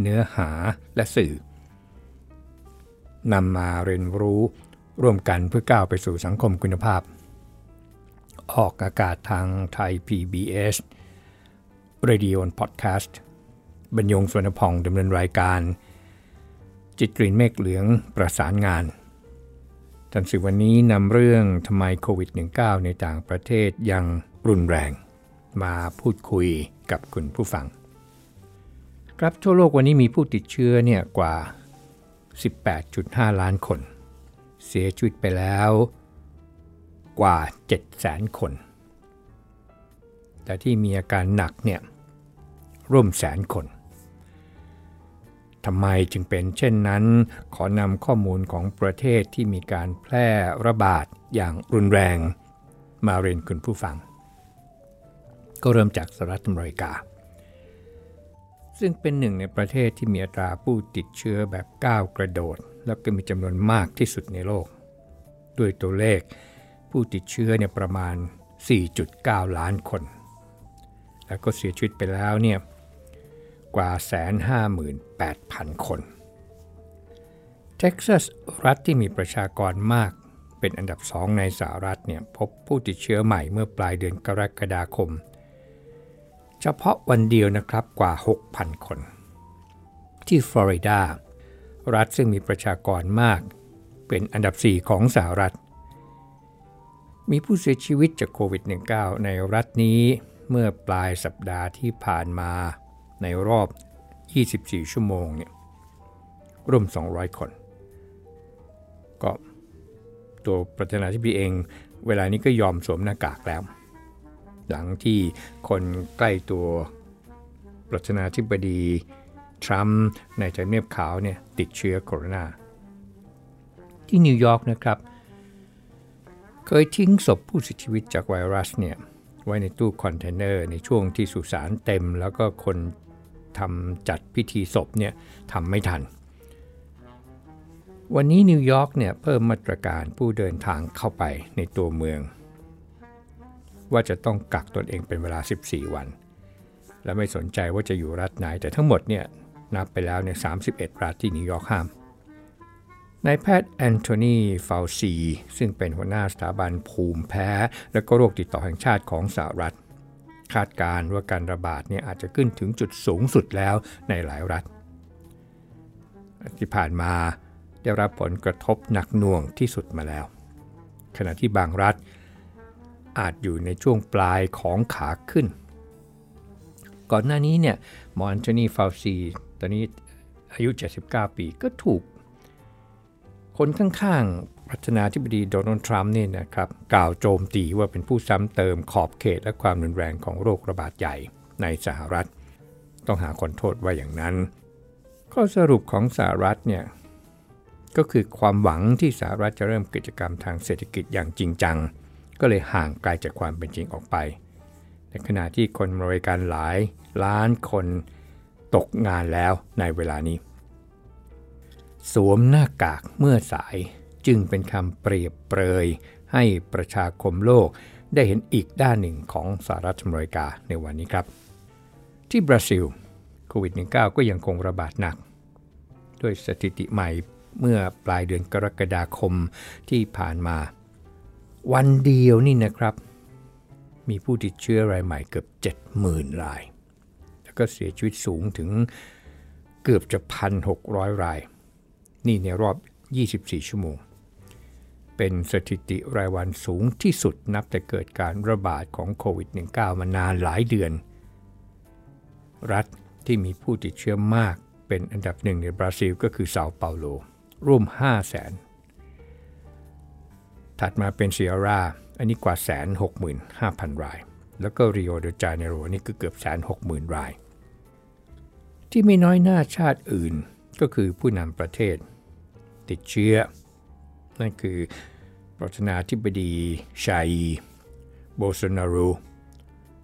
เนื้อหาและสื่อนำมาเรียนรู้ร่วมกันเพื่อก้าวไปสู่สังคมคุณภาพ ออกอากาศทางไทย PBS Radio and Podcast บรรยงสวนพองดำเนินรายการ จิตกรีนเมฆเหลืองประสานงานทันสื่อวันนี้นำเรื่องทำไมโควิด -19 ในต่างประเทศยังรุนแรง มาพูดคุยกับคุณผู้ฟัง ครับทั่วโลกวันนี้มีผู้ติดเชื้อเนี่ยกว่า 18.5 ล้านคน เสียชีวิตไปแล้วกว่า 700,000 คน แต่ที่มีอาการหนักเนี่ยร่วมแสนคนทำไมจึงเป็นเช่นนั้น ขอนำข้อมูลของประเทศที่มีการแพร่ระบาดอย่างรุนแรงมาเรียนคุณผู้ฟัง ก็เริ่มจากสหรัฐอเมริกา ซึ่งเป็นหนึ่งในประเทศที่มีอัตราผู้ติดเชื้อแบบก้าวกระโดด แล้วก็มีจำนวนมากที่สุดในโลก ด้วยตัวเลขผู้ติดเชื้อเนี่ยประมาณ 4.9 ล้านคน แล้วก็เสียชีวิตไปแล้วเนี่ยกว่า 158,000 คน เท็กซัสรัฐที่มีประชากรมากเป็นอันดับสองในสหรัฐเนี่ยพบผู้ติดเชื้อใหม่เมื่อปลายเดือนกรกฎาคม เฉพาะวันเดียวนะครับกว่า 6,000 คน ที่ฟลอริดา รัฐซึ่งมีประชากรมาก เป็นอันดับ 4 ของสหรัฐ มีผู้เสียชีวิตจากโควิด -19 ในรัฐนี้เมื่อปลายสัปดาห์ที่ผ่านมาในรอบ 24 ชั่วโมงเนี่ยร่วม 200 คน ก็ตัวประธานาธิบดีเอง เวลานี้ก็ยอมสวมหน้ากากแล้ว หลังที่คนใกล้ตัวประธานาธิบดี ทรัมป์ในใจเนียบขาวเนี่ยติดเชื้อโคโรนา ที่นิวยอร์กนะครับ เคยทิ้งศพผู้เสียชีวิตจากไวรัสเนี่ยไว้ในตู้คอนเทนเนอร์ในช่วงที่สุสานเต็ม แล้วก็คนทำจัดพิธีศพเนี่ยทำไม่ทัน วันนี้นิวยอร์กเนี่ยเพิ่มมาตรการผู้เดินทางเข้าไปในตัวเมือง ว่าจะต้องกักตนเองเป็นเวลา 14 วัน และไม่สนใจว่าจะอยู่รัฐไหน แต่ทั้งหมดเนี่ยนับไปแล้วเนี่ย31 รัฐที่นิวยอร์กห้ามนายแพทย์แอนโทนีฟาวซีซึ่งเป็นหัวหน้าสถาบันภูมิแพ้ และก็โรคติดต่อแห่งชาติของสหรัฐ คาดการว่าการระบาดเนี่ยอาจจะขึ้นถึงจุดสูงสุดแล้วในหลายรัฐ ที่ผ่านมาได้รับผลกระทบหนักหน่วงที่สุดมาแล้ว ขณะที่บางรัฐ อาจอยู่ในช่วงปลายของขาขึ้น ก่อนหน้านี้เนี่ยมอนโทนีฟาวซีตอนนี้อายุ 79 ปีก็ถูก คนข้างประธานาธิบดีโดนัลด์ทรัมป์นี่นะครับกล่าวโจมตีว่าเป็นผู้ซ้ำเติมขอบเขตและความรุนแรงของโรคระบาดใหญ่ในสหรัฐ ต้องหาคนโทษว่าอย่างนั้น ข้อสรุปของสหรัฐเนี่ยก็คือความหวังที่สหรัฐจะเริ่มกิจกรรมทางเศรษฐกิจอย่างจริงจัง ก็เลยห่างไกลจากความเป็นจริงออกไป ในขณะที่คนบริการหลายล้านคนตกงานแล้วในเวลานี้ สวมหน้ากากเมื่อสายจึงเป็นคำเปรียบเปรย ให้ประชาคมโลกได้เห็นอีกด้านหนึ่งของสหรัฐอเมริกาในวันนี้ครับ ที่บราซิลโควิด -19 ก็ยังคงระบาดหนัก ด้วยสถิติใหม่เมื่อปลายเดือนกรกฎาคมที่ผ่านมา วันเดียวนี่นะครับ มีผู้ติดเชื้อรายใหม่เกือบ 70,000 ราย แล้วก็เสียชีวิตสูงถึงเกือบจะ 1,600 ราย นี่ในรอบ 24 ชั่วโมง เป็นสถิติรายวันสูงที่สุดนับแต่เกิดการระบาดของโควิด -19 มานานหลายเดือน รัฐที่มีผู้ติดเชื้อมากเป็นอันดับหนึ่งในบราซิลก็คือเซาเปาโล ร่วม 5 0 0แสน ถัดมาเป็นเซียร่าอันนี้กว่าแสนหกหมื่นห้าพันราย แล้วก็ริโอเดจาเนโรนี่ก็เกือบแสนหกหมื่นราย ที่ไม่น้อยหน้าชาติอื่นก็คือผู้นำประเทศ ติดเชื้อ นั่นคือประธานาธิบดีชัยโบโซนารู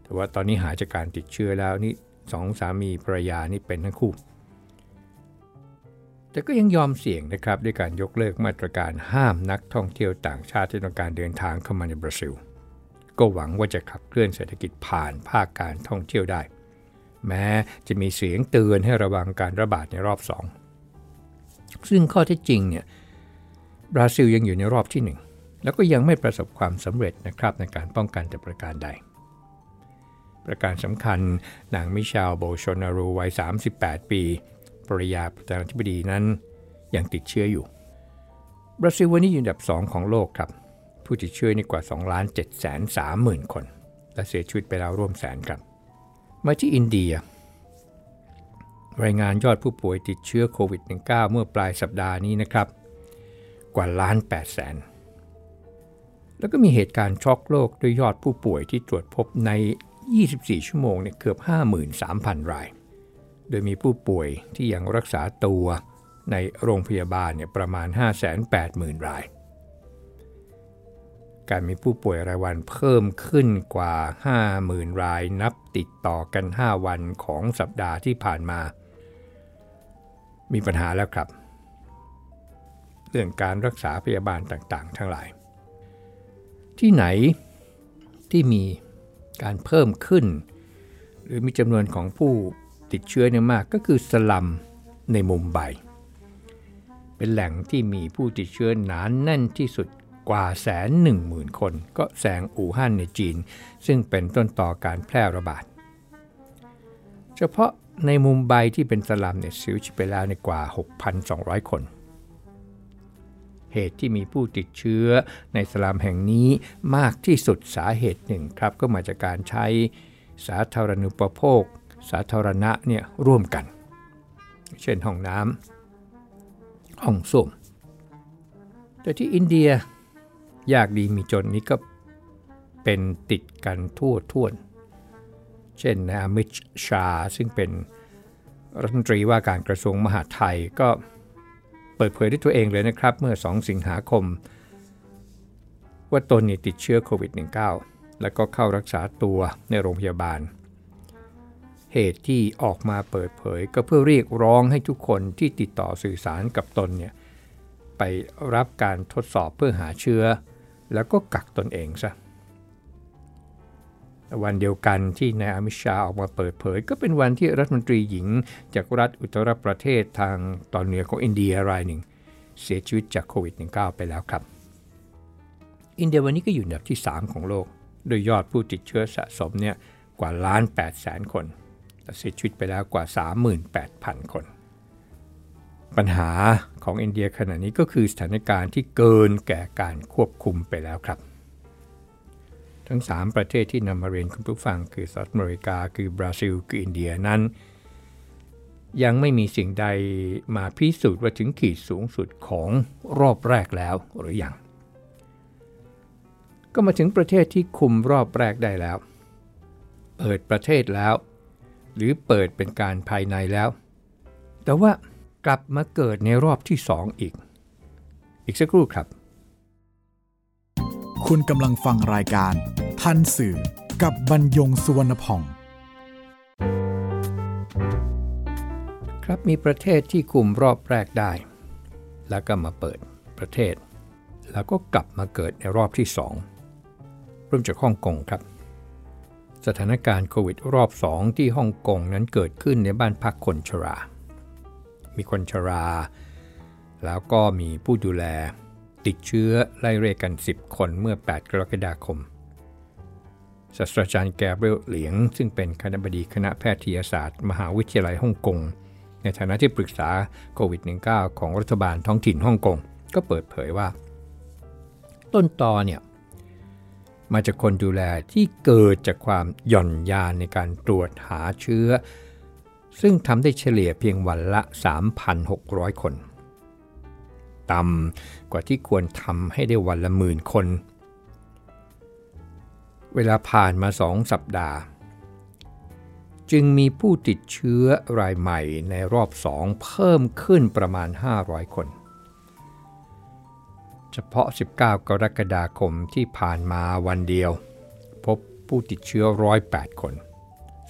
แต่ว่าตอนนี้หายจากการติดเชื้อแล้วนี่สองสามีภรรยานี่เป็นทั้งคู่ แต่ก็ยังยอมเสี่ยงนะครับด้วยการยกเลิกมาตรการห้ามนักท่องเที่ยวต่างชาติที่ต้องการเดินทางเข้ามาในบราซิล ก็หวังว่าจะขับเคลื่อนเศรษฐกิจผ่านภาคการท่องเที่ยวได้ แม้จะมีเสียงเตือนให้ระวังการระบาดในรอบ 2 ซึ่งข้อเท็จจริงเนี่ยบราซิลยังอยู่ในรอบที่ 1 แล้วก็ยังไม่ประสบความสำเร็จนะครับในการป้องกันแต่ประการใด ประการสำคัญนางมิชาลโบชนารูวัย 38 ปี ภรรยาประธานาธิบดีนั้นยังติดเชื้ออยู่ บราซิลวันนี้อยู่อันดับ 2 ของโลกครับ ผู้ติดเชื้อนี่กว่า2ล้าน7แสน3หมื่นคน และเสียชีวิตไปแล้วร่วมแสนครับ มาที่อินเดีย รายงานยอดผู้ป่วยติดเชื้อโควิด -19 เมื่อปลายสัปดาห์นี้นะครับ กว่าล้าน8แสนแล้วก็มีเหตุการณ์ช็อกโลกด้วยยอดผู้ป่วยที่ตรวจพบใน 24 ชั่วโมงเนี่ยเกือบ 53,000 ราย โดยมีผู้ป่วยที่ยังรักษาตัวในโรงพยาบาลเนี่ยประมาณ 580,000 ราย การมีผู้ป่วยรายวันเพิ่มขึ้นกว่า 50,000 รายนับติดต่อกัน 5 วันของสัปดาห์ที่ผ่านมา มีปัญหาแล้วครับ เรื่องการรักษาพยาบาลต่างๆ ทั้งหลาย ที่ไหนที่มีการเพิ่มขึ้น หรือมีจำนวนของผู้ ติดเชื้อเนี่ยมากก็คือสลัมในมุมไบ เป็นแหล่งที่มีผู้ติดเชื้อหนานแน่นที่สุดกว่าแสนหนึ่งหมื่นคน ก็แซงอู่ฮั่นในจีน ซึ่งเป็นต้นต่อการแพร่ระบาด เฉพาะในมุมไบที่เป็นสลัมเนี่ยเสียชีวิตไปแล้วในกว่า 6,200 คน เหตุที่มีผู้ติดเชื้อในสลามแห่งนี้มากที่สุดสาเหตุหนึ่งครับ ก็มาจากการใช้สาธารณูปโภค สาธารณะเนี่ยร่วมกัน เช่นห้องน้ำห้องส้วมแต่ที่อินเดียยากดีมีจนนี้ก็เป็นติดกันทั่วท่วน เช่นนายอมิชชาซึ่งเป็นรัฐมนตรีว่าการกระทรวงมหาดไทยก็เปิดเผยด้วยตัวเองเลยนะครับ เมื่อ 2 สิงหาคม ว่าตนนี่ติดเชื้อโควิด -19 แล้วก็เข้ารักษาตัวในโรงพยาบาล เหตุที่ออกมาเปิดเผย ก็เพื่อเรียกร้องให้ทุกคนที่ติดต่อสื่อสารกับตนเนี่ยไปรับการทดสอบเพื่อหาเชื้อ แล้วก็กักตนเองซะวันเดียวกันที่นายอามิชาออกมาเปิดเผย ก็เป็นวันที่รัฐมนตรีหญิง จากรัฐอุตรประเทศทางตอนเหนือของอินเดียรายหนึ่ง เสียชีวิตจากโควิด -19 ไปแล้วครับ อินเดียวันนี้ก็อยู่อันดับที่ 3 ของโลก โดยยอดผู้ติดเชื้อสะสมเนี่ยกว่าล้าน8แสนคน แต่เสียชีวิตไปแล้วกว่า 38,000 คน ปัญหาของอินเดียขณะนี้ก็คือสถานการณ์ที่เกินแก่การควบคุมไปแล้วครับ ทั้ง 3 ประเทศที่นำมาเรียนคุณผู้ฟังคือสหรัฐอเมริกา คือบราซิล คืออินเดียนั้น ยังไม่มีสิ่งใดมาพิสูจน์ว่าถึงขีดสูงสุดของรอบแรกแล้วหรืออยังก็มาถึงประเทศที่คุมรอบแรกได้แล้ว เปิดประเทศแล้ว หรือเปิดเป็นการภายในแล้ว แต่ว่ากลับมาเกิดในรอบที่2อีก อีกสักครู่ครับ คุณกำลังฟังรายการ ทันสื่อกับบรรยงสุวรรณพอง ครับมีประเทศที่คุมรอบแรกได้ แล้วก็มาเปิดประเทศ แล้วก็กลับมาเกิดในรอบที่2เริ่มจากฮ่องกงครับ สถานการณ์โควิดรอบ 2 ที่ฮ่องกงนั้นเกิดขึ้นในบ้านพักคนชรา มีคนชรา แล้วก็มีผู้ดูแล ติดเชื้อไล่เรียกกัน 10 คนเมื่อ 8 กรกฎาคมศาสตราจารย์แกเบรียลเหลียง ซึ่งเป็นคณะบดีคณะแพทยศาสตร์ มหาวิทยาลัยฮ่องกง ในฐานะที่ปรึกษาโควิด -19 ของรัฐบาลท้องถิ่นฮ่องกง ก็เปิดเผยว่า ต้นตอเนี่ย มาจากคนดูแลที่เกิดจากความหย่อนยานในการตรวจหาเชื้อ ซึ่งทำได้เฉลี่ยเพียงวันละ 3,600 คน ต่ำกว่าที่ควรทำให้ได้วันละหมื่นคน เวลาผ่านมาสองสัปดาห์ จึงมีผู้ติดเชื้อรายใหม่ในรอบสองเพิ่มขึ้นประมาณ 500 คน เฉพาะ 19 กรกฎาคมที่ผ่านมาวันเดียว พบผู้ติดเชื้อ 108 คน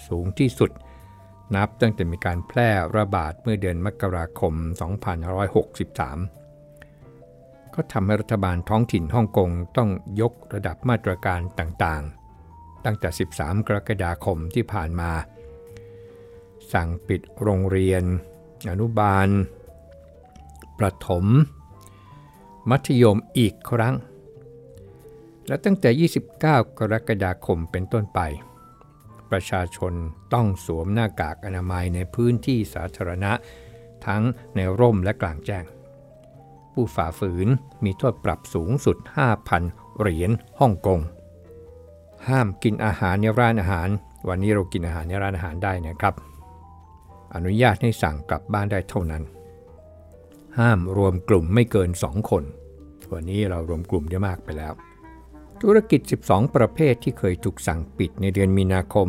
สูงที่สุด นับตั้งแต่มีการแพร่ระบาดเมื่อเดือนมกราคม 2563 ก็ทำให้รัฐบาลท้องถิ่นฮ่องกงต้องยกระดับมาตรการต่างๆ ตั้งแต่ 13 กรกฎาคมที่ผ่านมา สั่งปิดโรงเรียน อนุบาล ประถม มัธยมอีกครั้ง และตั้งแต่ 29 กรกฎาคมเป็นต้นไป ประชาชนต้องสวมหน้ากากอนามัยในพื้นที่สาธารณะ ทั้งในร่มและกลางแจ้ง ผู้ฝ่าฝืนมีโทษปรับสูงสุด 5,000 เหรียญฮ่องกง ห้ามกินอาหารในร้านอาหาร วันนี้เรากินอาหารในร้านอาหารได้นะครับ อนุญาตให้สั่งกลับบ้านได้เท่านั้น ห้ามรวมกลุ่มไม่เกิน 2 คน วันนี้เรารวมกลุ่มได้มากไปแล้ว ธุรกิจ 12 ประเภทที่เคยถูกสั่งปิดในเดือนมีนาคม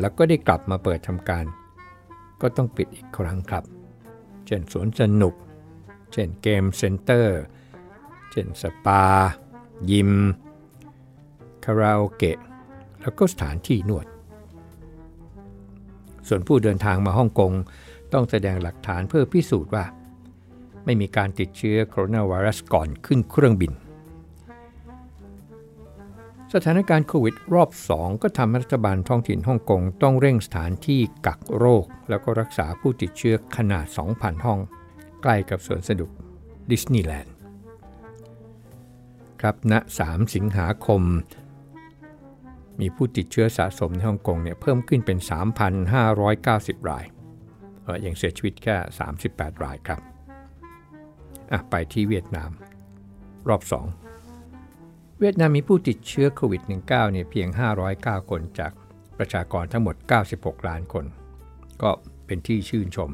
แล้วก็ได้กลับมาเปิดทำการ ก็ต้องปิดอีกครั้งครับ เช่นสวนสนุก เช่น game center เช่นสปา ยิม คาราโอเกะ แล้วก็สถานที่นวด ส่วนผู้เดินทางมาฮ่องกงต้องแสดงหลักฐานเพื่อพิสูจน์ว่า ไม่มีการติดเชื้อโคโรนาไวรัสก่อนขึ้นเครื่องบิน สถานการณ์โควิดรอบ 2 ก็ทำให้รัฐบาลท้องถิ่นฮ่องกงต้องเร่งสถานที่กักโรค แล้วก็รักษาผู้ติดเชื้อขนาด 2,000 ห้อง ใกล้กับสวนสนุกดิสนีย์แลนด์ครับณ3สิงหาคม มีผู้ติดเชื้อสะสมในฮ่องกงเนี่ยเพิ่มขึ้นเป็น 3,590 รายเออยังเสียชีวิตแค่ 38 รายครับ อะไปที่เวียดนาม รอบ 2 เวียดนามมีผู้ติดเชื้อโควิด -19 เนี่ยเพียง 509 คนจากประชากรทั้งหมด 96 ล้านคน ก็เป็นที่ชื่นชม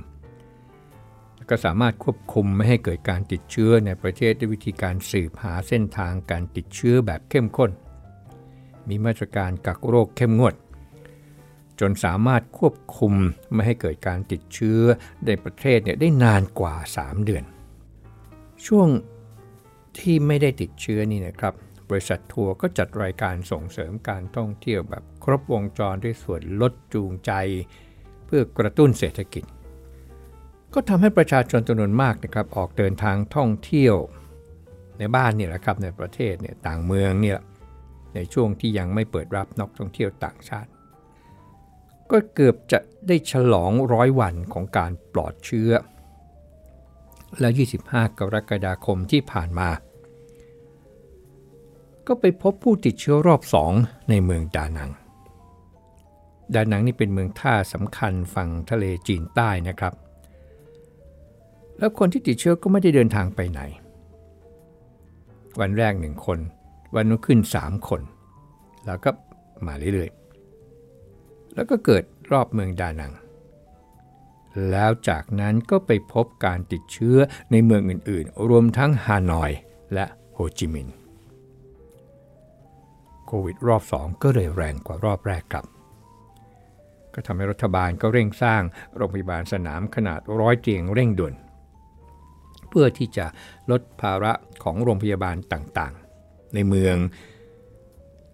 ก็สามารถควบคุมไม่ให้เกิดการติดเชื้อในประเทศด้วยวิธีการสืบหาเส้นทางการติดเชื้อแบบเข้มข้น มีมาตรการกักโรคเข้มงวดจนสามารถควบคุมไม่ให้เกิดการติดเชื้อในประเทศเนี่ยได้นานกว่า 3 เดือน ช่วงที่ไม่ได้ติดเชื้อนี่นะครับ บริษัททัวร์ก็จัดรายการส่งเสริมการท่องเที่ยวแบบครบวงจรด้วยส่วนลดจูงใจ เพื่อกระตุ้นเศรษฐกิจ ก็ทำให้ประชาชนจำนวนมากนะครับออกเดินทางท่องเที่ยว ในบ้านนี่แหละครับในประเทศเนี่ยต่างเมืองเนี่ยในช่วงที่ยังไม่เปิดรับนักท่องเที่ยวต่างชาติ ก็เกือบจะได้ฉลองร้อยวันของการปลอดเชื้อ แล้ว25 กรกฎาคมที่ผ่านมา ก็ไปพบผู้ติดเชื้อรอบสองในเมืองดานัง ดานังนี่เป็นเมืองท่าสำคัญฝั่งทะเลจีนใต้นะครับ แล้วคนที่ติดเชื้อก็ไม่ได้เดินทางไปไหน วันแรกหนึ่งคน วันนู้นขึ้น 3 คน แล้วก็มาเรื่อยๆ แล้วก็เกิดรอบเมืองดานัง แล้วจากนั้นก็ไปพบการติดเชื้อในเมืองอื่นๆ รวมทั้งฮานอยและโฮจิมินห์โควิดรอบ 2 ก็เลยแรงกว่ารอบแรกครับ ก็ทำให้รัฐบาลก็เร่งสร้างโรงพยาบาลสนามขนาดร้อยเตียงเร่งด่วน เพื่อที่จะลดภาระของโรงพยาบาลต่างๆ ในเมือง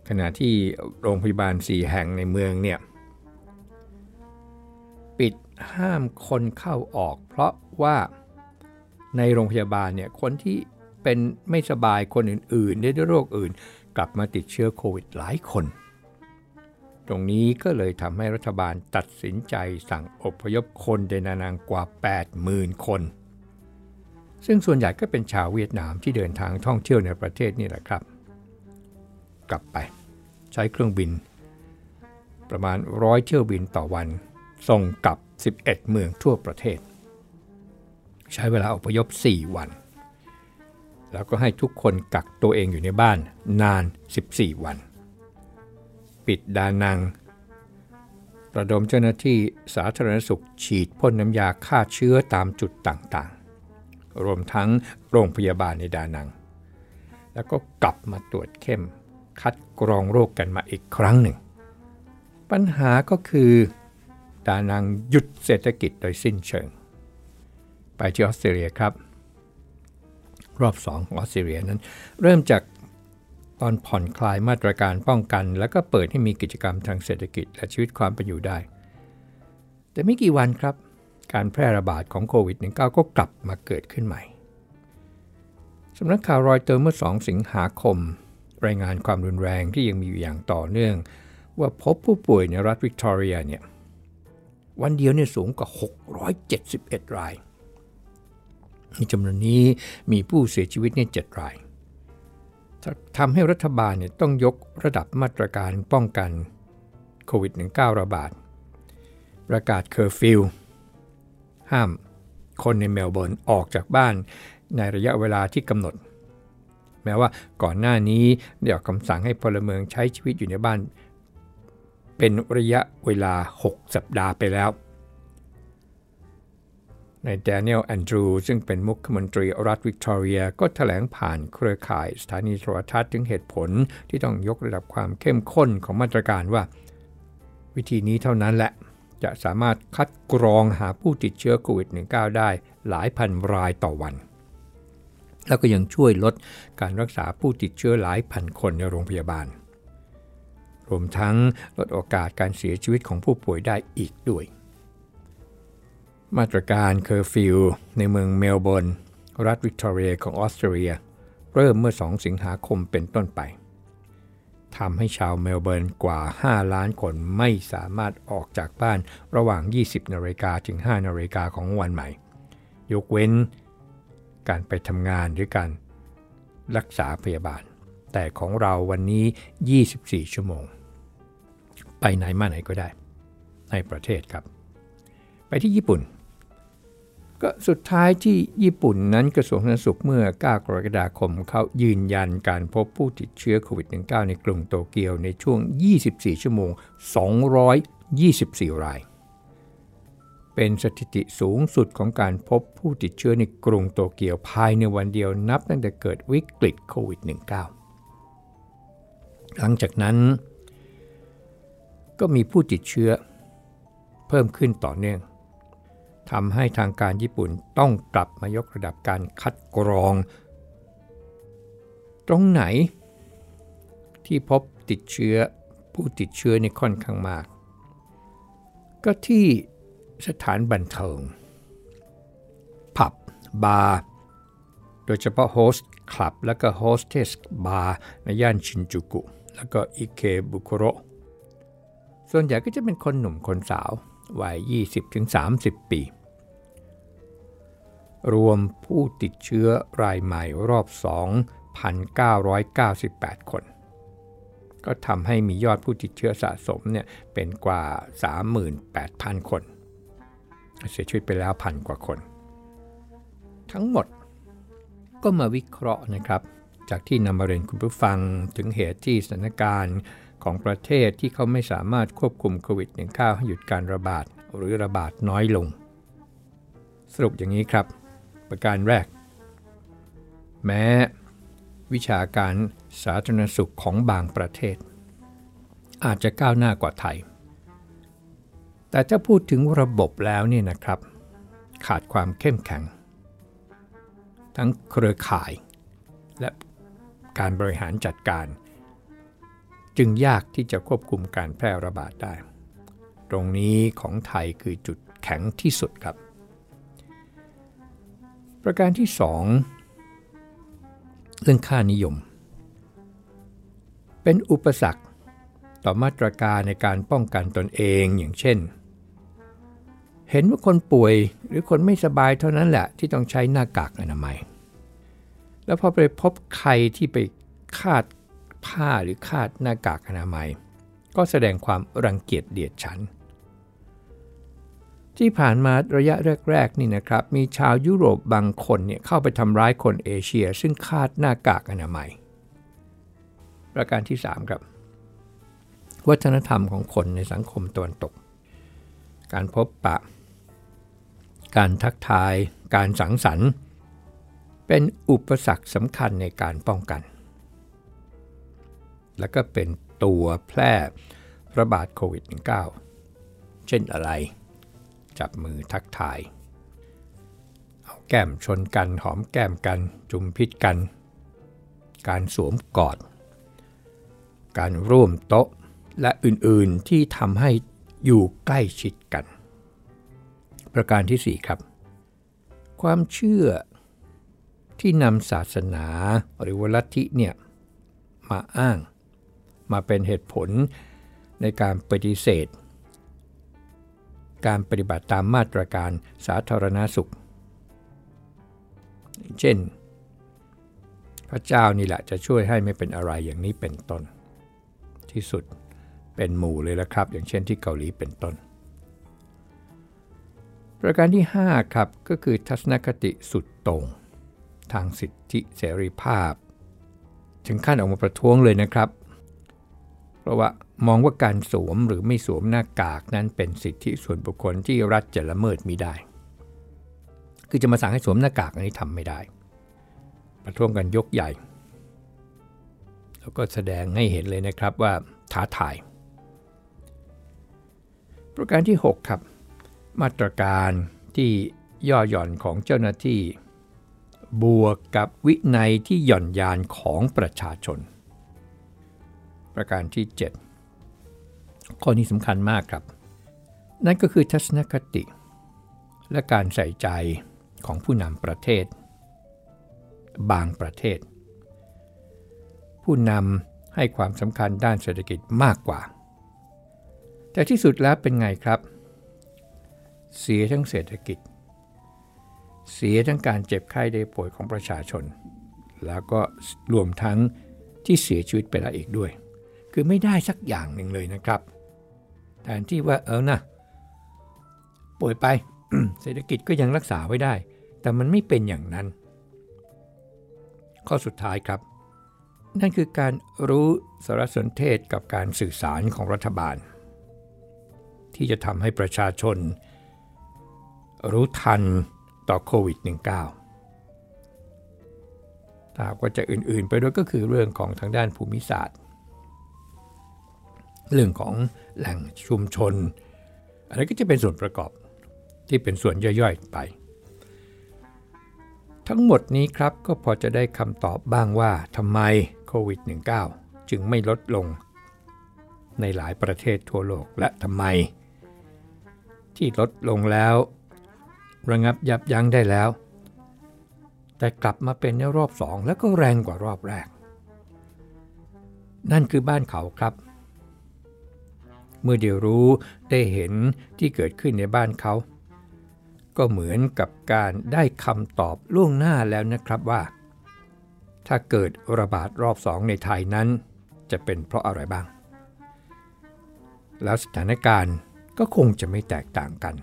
ขณะที่โรงพยาบาล 4 แห่งในเมืองเนี่ย ห้ามคนเข้าออก เพราะว่าในโรงพยาบาลเนี่ยคนที่เป็นไม่สบายคนอื่นๆด้วยโรคอื่น กลับมาติดเชื้อโควิดหลายคน ตรงนี้ก็เลยทำให้รัฐบาลตัดสินใจสั่งอพยพคนเดนานางกว่า 80,000 คน ซึ่งส่วนใหญ่ก็เป็นชาวเวียดนามที่เดินทางท่องเที่ยวในประเทศนี่แหละครับ กลับไป ใช้เครื่องบิน ประมาณร้อยเที่ยวบินต่อวัน ส่งกลับ 11 เมืองทั่วประเทศ ใช้เวลาอพยพ 4 วัน แล้วก็ให้ทุกคนกักตัวเองอยู่ในบ้านนาน 14 วัน ปิดดานัง ระดมเจ้าหน้าที่สาธารณสุขฉีดพ่นน้ำยาฆ่าเชื้อตามจุดต่างๆ รวมทั้งโรงพยาบาลในดานัง แล้วก็กลับมาตรวจเข้ม คัดกรองโรคกันมาอีกครั้งหนึ่ง ปัญหาก็คือ ดานังหยุดเศรษฐกิจโดยสิ้นเชิง ไปที่ออสเตรเลียครับ รอบ2ของออสเตรเลียนั้น เริ่มจากตอนผ่อนคลายมาตรการป้องกัน แล้วก็เปิดให้มีกิจกรรมทางเศรษฐกิจและชีวิตความเป็นอยู่ได้ แต่ไม่กี่วันครับ การแพร่ระบาดของโควิด -19 ก็กลับมาเกิดขึ้นใหม่สำนักข่าวรอยเตอร์เมื่อ 2 สิงหาคม รายงานความรุนแรงที่ยังมีอยู่อย่างต่อเนื่อง ว่าพบผู้ป่วยในรัฐวิกตอเรียเนี่ย วันเดียวเนี่ยสูงกว่า 671 ราย ในจำนวนนี้มีผู้เสียชีวิตเนี่ย7รายทำให้รัฐบาลเนี่ยต้องยกระดับมาตรการป้องกันโควิด -19 ระบาด ประกาศเคอร์ฟิวห้ามคนในเมลเบิร์นออกจากบ้านในระยะเวลาที่กำหนด แม้ว่าก่อนหน้านี้ได้ออกคำสั่งให้พลเมืองใช้ชีวิตอยู่ในบ้าน เป็นระยะเวลา 6 สัปดาห์ไปแล้วในแดเนียลแอนดรูซึ่งเป็นมุขมนตรีรัฐวิกตอเรีย ก็ถแถลงผ่านเครือข่ายสถานีโทรทัศน์ถึงเหตุผลที่ต้องยกระดับความเข้มข้นของมาตรการว่า วิธีนี้เท่านั้นแหละ จะสามารถคัดกรองหาผู้ติดเชื้อโควิด -19 ได้หลายพันรายต่อวัน แล้วก็ยังช่วยลดการรักษาผู้ติดเชื้อหลายพันคนในโรงพยาบาล รวมทั้งลดโอกาสการเสียชีวิตของผู้ป่วยได้อีกด้วย มาตรการเคอร์ฟิวในเมืองเมลเบิร์นรัฐวิกตอเรียของออสเตรเลีย เริ่มเมื่อ 2 สิงหาคมเป็นต้นไปทำให้ชาวเมลเบิร์นกว่า 5 ล้านคนไม่สามารถออกจากบ้านระหว่าง 20 นาฬิกาถึง 5 นาฬิกาของวันใหม่ ยกเว้น การไปทำงานหรือการรักษาพยาบาล แต่ของเราวันนี้ 24 ชั่วโมง ไปไหนมาไหนก็ได้ ในประเทศครับ ไปที่ญี่ปุ่น ก็สุดท้ายที่ญี่ปุ่นนั้นกระทรวงสาธารณสุขเมื่อ 9 กรกฎาคมเขายืนยันการพบผู้ติดเชื้อโควิด -19 ในกรุงโตเกียวในช่วง 24 ชั่วโมง 224 ราย เป็นสถิติสูงสุดของการพบผู้ติดเชื้อในกรุงโตเกียวภายในวันเดียวนับตั้งแต่เกิดวิกฤตโควิด -19 หลังจากนั้น ก็มีผู้ติดเชื้อ เพิ่มขึ้นต่อเนื่องทำให้ทางการญี่ปุ่นต้องกลับมายกระดับการคัดกรอง ตรงไหน ที่พบติดเชื้อผู้ติดเชื้อในค่อนข้างมาก ก็ที่สถานบันเทิง ผับบาร์โดยเฉพาะ host club และก็ hostess bar ในย่านชินจูกุ แล้วก็อิเคบุคุโร ส่วนใหญ่ก็จะเป็นคนหนุ่มคนสาววัย 20-30 ปี รวมผู้ติดเชื้อรายใหม่รอบ 2,998 คน ก็ทำให้มียอดผู้ติดเชื้อสะสมเนี่ยเป็นกว่า 38,000 คน เสียชีวิตไปแล้วพันกว่าคน ทั้งหมดก็มาวิเคราะห์นะครับ จากที่นำมาเรียนคุณผู้ฟังถึงเหตุที่สถานการณ์ ของประเทศที่เขาไม่สามารถควบคุมโควิด -19 ให้หยุดการระบาดหรือระบาดน้อยลง สรุปอย่างนี้ครับ ประการแรก แม้ วิชาการสาธารณสุขของบางประเทศ อาจจะก้าวหน้ากว่าไทย แต่ถ้าพูดถึงระบบแล้วนี่นะครับ ขาดความเข้มแข็ง ทั้งเครือข่าย และการบริหารจัดการ จึงยากที่จะควบคุมการแพร่ระบาดได้ ตรงนี้ของไทยคือจุดแข็งที่สุดครับ ประการที่ 2 เรื่องค่านิยม เป็นอุปสรรคต่อมาตรการในการป้องกันตนเองอย่างเช่น เห็นว่าคนป่วยหรือคนไม่สบายเท่านั้นแหละที่ต้องใช้หน้ากากอนามัย แล้วพอไปพบใครที่ไปคาด ผ้าหรือคาดหน้ากากอนามัย ก็แสดงความรังเกียจเดียดฉัน ที่ผ่านมาระยะแรกๆนี่นะครับ มีชาวยุโรปบางคนเนี่ยเข้าไปทำร้ายคนเอเชีย ซึ่งคาดหน้ากากอนามัย ประการที่ 3 ครับ วัฒนธรรมของคนในสังคมตะวันตก การพบปะ การทักทาย การสังสรรค์ เป็นอุปสรรคสำคัญในการป้องกัน แล้วก็เป็นตัวแพร่ระบาดโควิด -19 เช่นอะไร จับมือทักทาย เอาแก้มชนกันหอมแก้มกัน จุมพิษกัน การสวมกอด การร่วมโต๊ะและอื่นๆที่ทำให้อยู่ใกล้ชิดกัน ประการที่ 4 ครับ ความเชื่อที่นำศาสนาหรือวลัทธิเนี่ยมาอ้าง มาเป็นเหตุผลในการปฏิเสธ การปฏิบัติตามมาตรการสาธารณาสุข เช่น พระเจ้านี่แหละจะช่วยให้ไม่เป็นอะไรอย่างนี้เป็นต้น ที่สุดเป็นหมู่เลยละครับ อย่างเช่นที่เกาหลีเป็นต้น ประการที่ 5 ครับก็คือทัศนคติสุดตรง ทางสิทธิเสรีภาพ ถึงขั้นออกมาประท้วงเลยนะครับ เพราะว่ามองว่าการสวมหรือไม่สวมหน้ากากนั้นเป็นสิทธิส่วนบุคคลที่รัฐจะละเมิดมิได้ คือจะมาสั่งให้สวมหน้ากากอันนี้ทำไม่ได้ ประท้วงกันยกใหญ่ แล้วก็แสดงให้เห็นเลยนะครับว่าท้าทาย ประการที่ 6 ครับ มาตรการที่ย่อหย่อนของเจ้าหน้าที่ บวกกับวินัยที่หย่อนยานของประชาชน ประการที่ 7 ข้อนี้สำคัญมากครับ นั่นก็คือทัศนคติ และการใส่ใจของผู้นำประเทศ บางประเทศ ผู้นำให้ความสำคัญด้านเศรษฐกิจมากกว่า แต่ที่สุดแล้วเป็นไงครับ เสียทั้งเศรษฐกิจ เสียทั้งการเจ็บไข้ได้ป่วยของประชาชน แล้วก็รวมทั้งที่เสียชีวิตไปแล้วอีกด้วย คือไม่ได้สักอย่างหนึ่งเลยนะครับแทนที่ว่าเออนะป่วยไปเศรษฐกิจก็ยังรักษาไว้ได้ แต่มันไม่เป็นอย่างนั้น ข้อสุดท้ายครับ นั่นคือการรู้สารสนเทศกับการสื่อสารของรัฐบาล ที่จะทำให้ประชาชน รู้ทันต่อโควิด -19 ถ้าว่าจะอื่นๆ ไปด้วยก็คือเรื่องของทางด้านภูมิศาสตร์ เรื่องของแหล่งชุมชน อะไรก็จะเป็นส่วนประกอบที่เป็นส่วนย่อยๆไป ทั้งหมดนี้ครับก็พอจะได้คำตอบบ้างว่าทำไมโควิด -19 จึงไม่ลดลง ในหลายประเทศทั่วโลกและทำไม ที่ลดลงแล้ว ระงับยับยั้งได้แล้ว แต่กลับมาเป็นในรอบสองแล้วก็แรงกว่ารอบแรก นั่นคือบ้านเขาครับ เมื่อเดียวรู้ได้เห็นที่เกิดขึ้นในบ้านเขา ก็เหมือนกับการได้คำตอบล่วงหน้าแล้วนะครับว่า ถ้าเกิดระบาดรอบสองในไทยนั้น จะเป็นเพราะอะไรบ้าง แล้วสถานการณ์ก็คงจะไม่แตกต่างกัน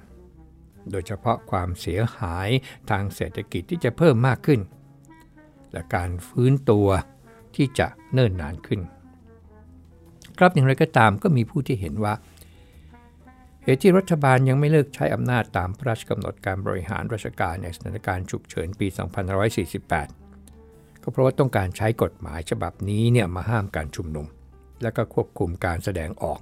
โดยเฉพาะความเสียหายทางเศรษฐกิจที่จะเพิ่มมากขึ้น และการฟื้นตัวที่จะเนิ่นนานขึ้น ครับอย่างไรก็ตามก็มีผู้ที่เห็นว่า เหตุที่รัฐบาลยังไม่เลิกใช้อำนาจตามพระราชกำหนดการบริหารราชการในสถานการณ์ฉุกเฉินปี 2548 ก็เพราะว่าต้องการใช้กฎหมายฉบับนี้เนี่ยมาห้ามการชุมนุม และก็ควบคุมการแสดงออก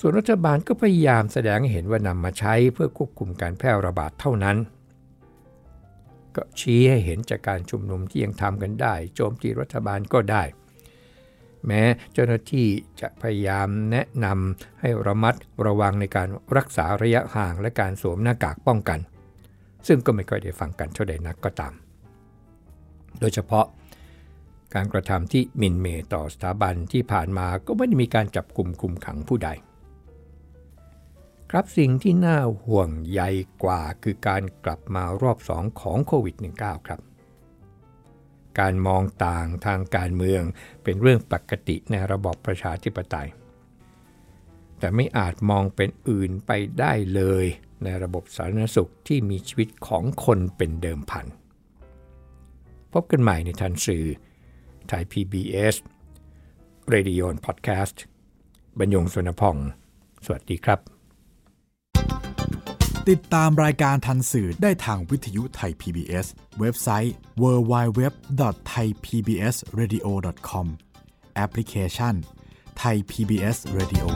ส่วนรัฐบาลก็พยายามแสดงให้เห็นว่านำมาใช้เพื่อควบคุมการแพร่ระบาดเท่านั้นก็ชี้ให้เห็นจากการชุมนุมที่ยังทำกันได้ โจมตีรัฐบาลก็ได้ แม้เจ้าหน้าที่จะพยายามแนะนำให้ระมัดระวังในการรักษาระยะห่างและการสวมหน้ากากป้องกัน ซึ่งก็ไม่ค่อยได้ฟังกันเท่าใดนักก็ตาม โดยเฉพาะการกระทำที่มินเมต่อสถาบันที่ผ่านมาก็ไม่ได้มีการจับกลุ่มคุมขังผู้ใด ครับสิ่งที่น่าห่วงใหญ่กว่าคือการกลับมารอบสองของโควิด -19 ครับ การมองต่างทางการเมืองเป็นเรื่องปกติในระบอบประชาธิปไตย แต่ไม่อาจมองเป็นอื่นไปได้เลยในระบบสาธารณสุขที่มีชีวิตของคนเป็นเดิมพัน พบกันใหม่ในทันสื่อไทย PBS Radio Podcast บรรยงสุนพอง สวัสดีครับ ติดตามรายการทันสื่อได้ทางวิทยุไทย PBS เว็บไซต์ www.thaipbsradio.com แอปพลิเคชัน Thai PBS Radio